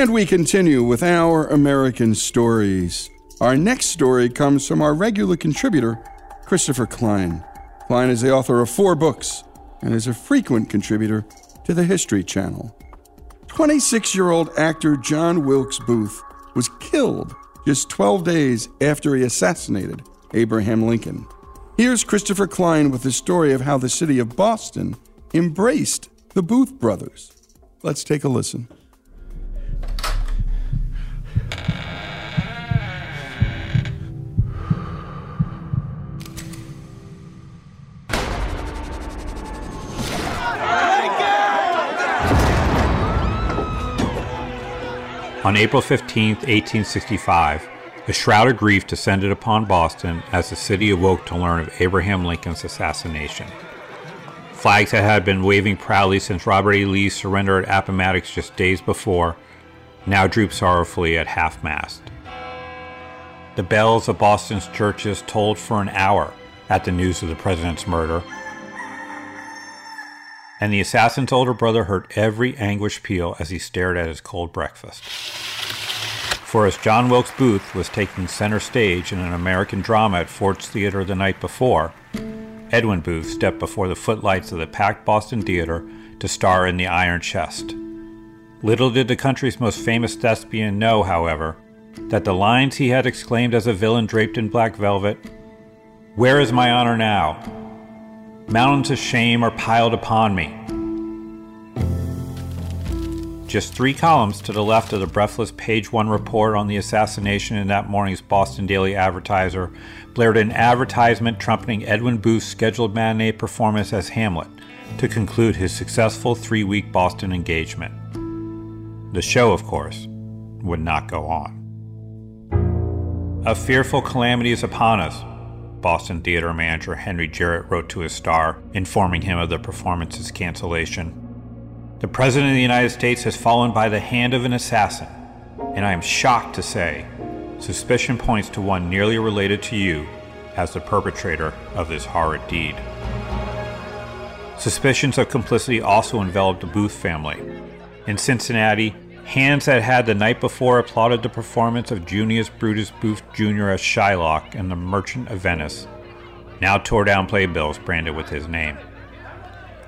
And we continue with our American stories. Our next story comes from our regular contributor, Christopher Klein. Klein is the author of four books and is a frequent contributor to the History Channel. 26 year old actor John Wilkes Booth was killed just 12 days after he assassinated Abraham Lincoln. Here's Christopher Klein with the story of how the city of Boston embraced the Booth brothers. Let's take a listen. On April 15, 1865, a shroud of grief descended upon Boston as the city awoke to learn of Abraham Lincoln's assassination. Flags that had been waving proudly since Robert E. Lee's surrender at Appomattox just days before now drooped sorrowfully at half mast. The bells of Boston's churches tolled for an hour at the news of the president's murder, and the assassin's older brother heard every anguish peal as he stared at his cold breakfast. For as John Wilkes Booth was taking center stage in an American drama at Ford's Theater the night before, Edwin Booth stepped before the footlights of the packed Boston Theater to star in The Iron Chest. Little did the country's most famous thespian know, however, that the lines he had exclaimed as a villain draped in black velvet, Where is my honor now? Mountains of shame are piled upon me. Just three columns to the left of the breathless page one report on the assassination in that morning's Boston Daily Advertiser blared an advertisement trumpeting Edwin Booth's scheduled matinee performance as Hamlet to conclude his successful three week Boston engagement. The show, of course, would not go on. A fearful calamity is upon us, Boston theater manager Henry Jarrett wrote to his star, informing him of the performance's cancellation. The President of the United States has fallen by the hand of an assassin. and I am shocked to say suspicion points to one nearly related to you as the perpetrator of this horrid deed. Suspicions of complicity also enveloped the Booth family. In Cincinnati, hands that had the night before applauded the performance of Junius Brutus Booth Jr. as Shylock in The Merchant of Venice now tore down playbills branded with his name.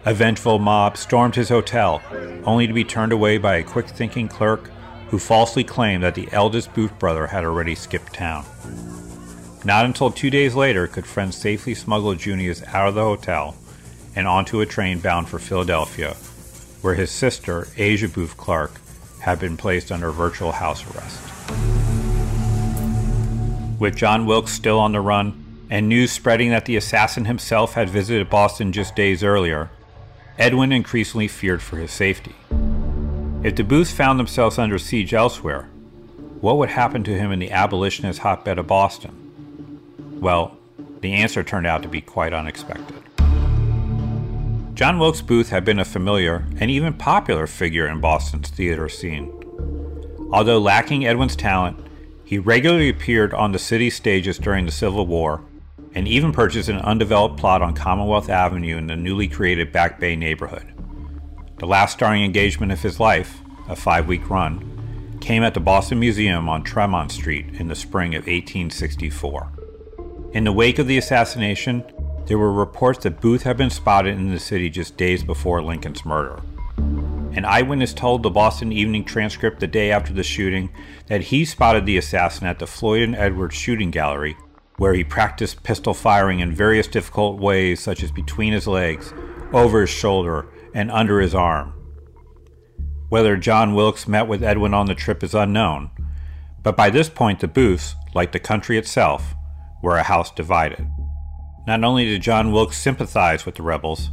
A vengeful mob stormed his hotel, only to be turned away by a quick thinking clerk who falsely claimed that the eldest Booth brother had already skipped town. Not until two days later could friends safely smuggle Junius out of the hotel and onto a train bound for Philadelphia, where his sister, Asia Booth Clark, had been placed under virtual house arrest. With John Wilkes still on the run, and news spreading that the assassin himself had visited Boston just days earlier, Edwin increasingly feared for his safety. If the Booths found themselves under siege elsewhere, what would happen to him in the abolitionist hotbed of Boston? Well, the answer turned out to be quite unexpected. John Wilkes Booth had been a familiar and even popular figure in Boston's theater scene. Although lacking Edwin's talent, he regularly appeared on the city stages during the Civil War and even purchased an undeveloped plot on Commonwealth Avenue in the newly created Back Bay neighborhood. The last starring engagement of his life, a five week run, came at the Boston Museum on Tremont Street in the spring of 1864. In the wake of the assassination, there were reports that Booth had been spotted in the city just days before Lincoln's murder. An eyewitness told the Boston Evening Transcript the day after the shooting that he spotted the assassin at the Floyd and Edwards shooting gallery where he practiced pistol firing in various difficult ways, such as between his legs, over his shoulder, and under his arm. Whether John Wilkes met with Edwin on the trip is unknown, but by this point the Booths, like the country itself, were a house divided. Not only did John Wilkes sympathize with the rebels,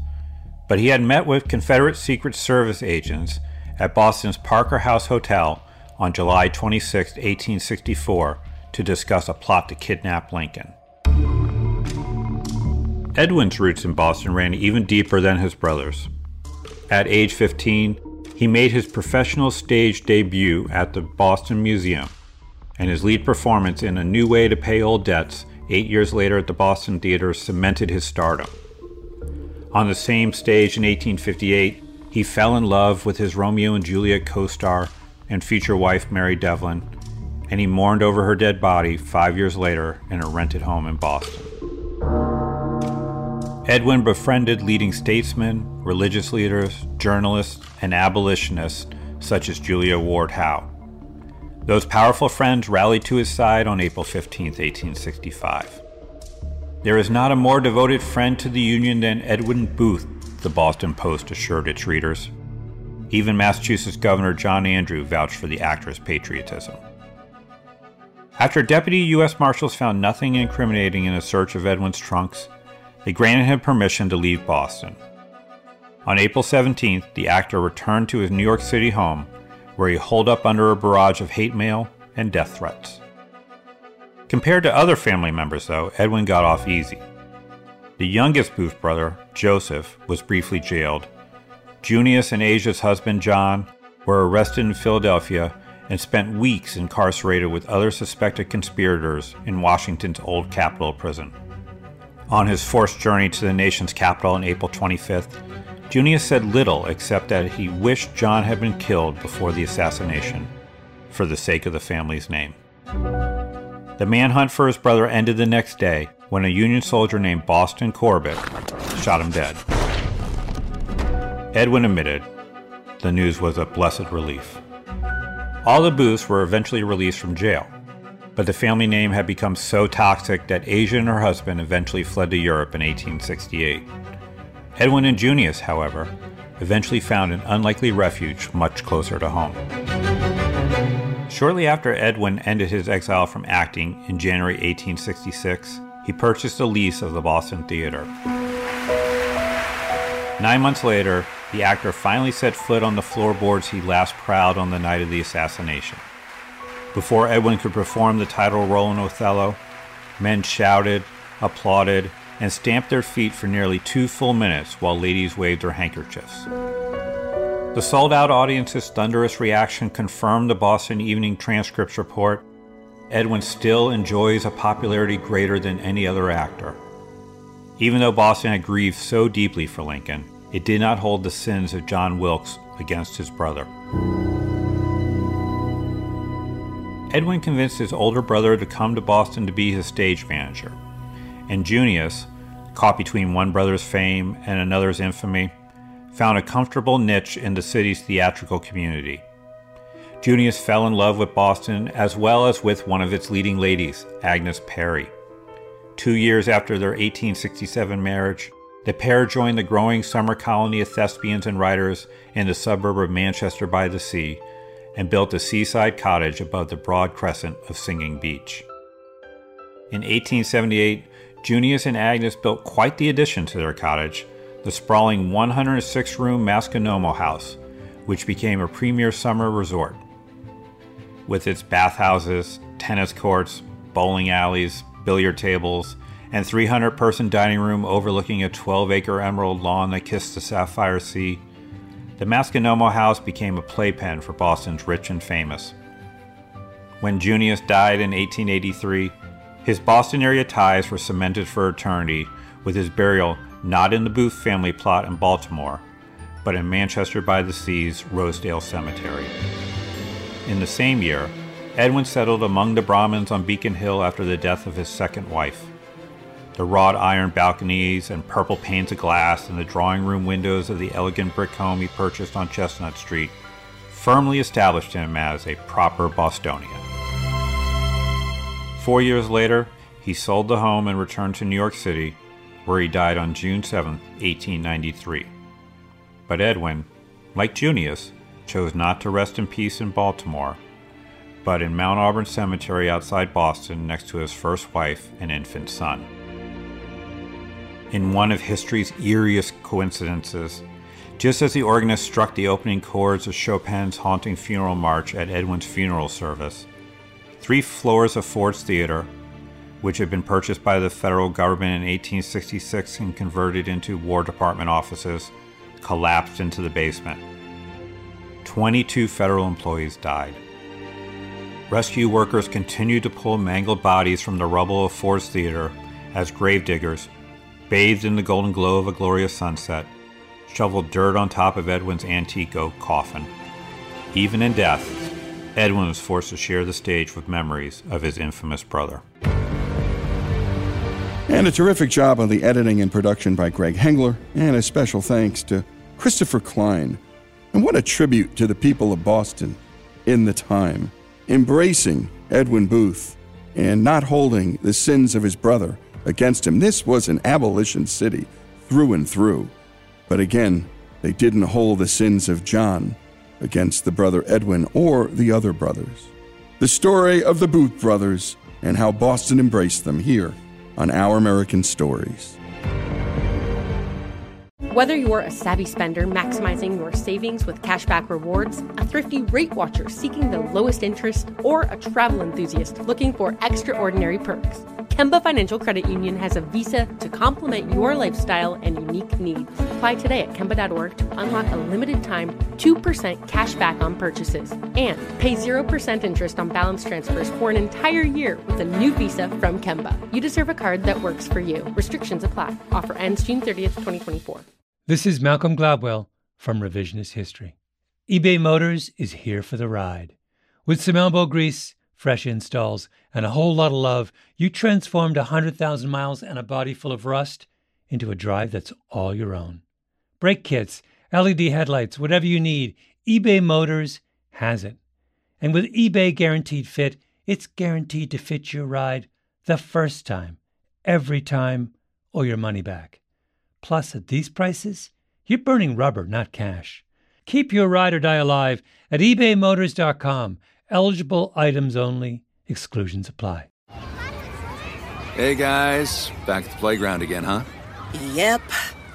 but he had met with Confederate Secret Service agents at Boston's Parker House Hotel on July 26, 1864, to discuss a plot to kidnap Lincoln. Edwin's roots in Boston ran even deeper than his brother's. At age 15, he made his professional stage debut at the Boston Museum, and his lead performance in A New Way to Pay Old Debts eight years later at the Boston Theater cemented his stardom. On the same stage in 1858, he fell in love with his Romeo and Juliet co star and future wife Mary Devlin and he mourned over her dead body five years later in a rented home in Boston. Edwin befriended leading statesmen, religious leaders, journalists, and abolitionists such as Julia Ward Howe. Those powerful friends rallied to his side on April 15, 1865. There is not a more devoted friend to the Union than Edwin Booth, the Boston Post assured its readers. Even Massachusetts Governor John Andrew vouched for the actor's patriotism. After deputy U.S. Marshals found nothing incriminating in a search of Edwin's trunks, they granted him permission to leave Boston. On April 17th, the actor returned to his New York City home, where he holed up under a barrage of hate mail and death threats. Compared to other family members, though, Edwin got off easy. The youngest Booth brother, Joseph, was briefly jailed. Junius and Asia's husband, John, were arrested in Philadelphia and spent weeks incarcerated with other suspected conspirators in Washington's old Capitol prison. On his forced journey to the nation's capital on April 25th, Junius said little except that he wished John had been killed before the assassination, for the sake of the family's name. The manhunt for his brother ended the next day when a Union soldier named Boston Corbett shot him dead. Edwin admitted the news was a blessed relief. All the Booths were eventually released from jail, but the family name had become so toxic that Asia and her husband eventually fled to Europe in 1868. Edwin and Junius, however, eventually found an unlikely refuge much closer to home. Shortly after Edwin ended his exile from acting in January 1866, he purchased a lease of the Boston Theater. Nine months later, the actor finally set foot on the floorboards he last prowled on the night of the assassination. Before Edwin could perform the title role in Othello, men shouted, applauded, and stamped their feet for nearly two full minutes while ladies waved their handkerchiefs. The sold out audience's thunderous reaction confirmed the Boston Evening Transcripts report Edwin still enjoys a popularity greater than any other actor. Even though Boston had grieved so deeply for Lincoln, it did not hold the sins of John Wilkes against his brother. Edwin convinced his older brother to come to Boston to be his stage manager, and Junius, caught between one brother's fame and another's infamy, found a comfortable niche in the city's theatrical community. Junius fell in love with Boston as well as with one of its leading ladies, Agnes Perry. Two years after their 1867 marriage, the pair joined the growing summer colony of thespians and writers in the suburb of Manchester by the Sea and built a seaside cottage above the broad crescent of Singing Beach. In 1878, Junius and Agnes built quite the addition to their cottage, the sprawling 106 room Masconomo House, which became a premier summer resort with its bathhouses, tennis courts, bowling alleys, billiard tables, and 300 person dining room overlooking a 12 acre emerald lawn that kissed the sapphire sea, the Masconomo House became a playpen for Boston's rich and famous. When Junius died in 1883, his Boston area ties were cemented for eternity with his burial not in the Booth family plot in Baltimore, but in Manchester by the Sea's Rosedale Cemetery. In the same year, Edwin settled among the Brahmins on Beacon Hill after the death of his second wife. The wrought iron balconies and purple panes of glass in the drawing room windows of the elegant brick home he purchased on Chestnut Street firmly established him as a proper Bostonian. Four years later, he sold the home and returned to New York City, where he died on June 7, 1893. But Edwin, like Junius, chose not to rest in peace in Baltimore, but in Mount Auburn Cemetery outside Boston next to his first wife and infant son. In one of history's eeriest coincidences, just as the organist struck the opening chords of Chopin's haunting funeral march at Edwin's funeral service, three floors of Ford's Theater, which had been purchased by the federal government in 1866 and converted into War Department offices, collapsed into the basement. 22 federal employees died. Rescue workers continued to pull mangled bodies from the rubble of Ford's Theater as gravediggers, bathed in the golden glow of a glorious sunset, shoveled dirt on top of Edwin's antique oak coffin. Even in death, Edwin was forced to share the stage with memories of his infamous brother. And a terrific job on the editing and production by Greg Hengler, and a special thanks to Christopher Klein and what a tribute to the people of Boston in the time, embracing Edwin Booth and not holding the sins of his brother against him. This was an abolition city through and through. But again, they didn't hold the sins of John against the brother Edwin or the other brothers. The story of the Booth brothers and how Boston embraced them here on Our American Stories. Whether you're a savvy spender maximizing your savings with cashback rewards, a thrifty rate watcher seeking the lowest interest, or a travel enthusiast looking for extraordinary perks, Kemba Financial Credit Union has a visa to complement your lifestyle and unique needs. Apply today at Kemba.org to unlock a limited time 2% cash back on purchases and pay 0% interest on balance transfers for an entire year with a new visa from Kemba. You deserve a card that works for you. Restrictions apply. Offer ends June 30th, 2024. This is Malcolm Gladwell from Revisionist History. eBay Motors is here for the ride. With some elbow grease, fresh installs, and a whole lot of love, you transformed a 100,000 miles and a body full of rust into a drive that's all your own. Brake kits, LED headlights, whatever you need, eBay Motors has it. And with eBay Guaranteed Fit, it's guaranteed to fit your ride the first time, every time, or your money back. Plus, at these prices, you're burning rubber, not cash. Keep your ride or die alive at ebaymotors.com. Eligible items only, exclusions apply. Hey guys, back at the playground again, huh? Yep.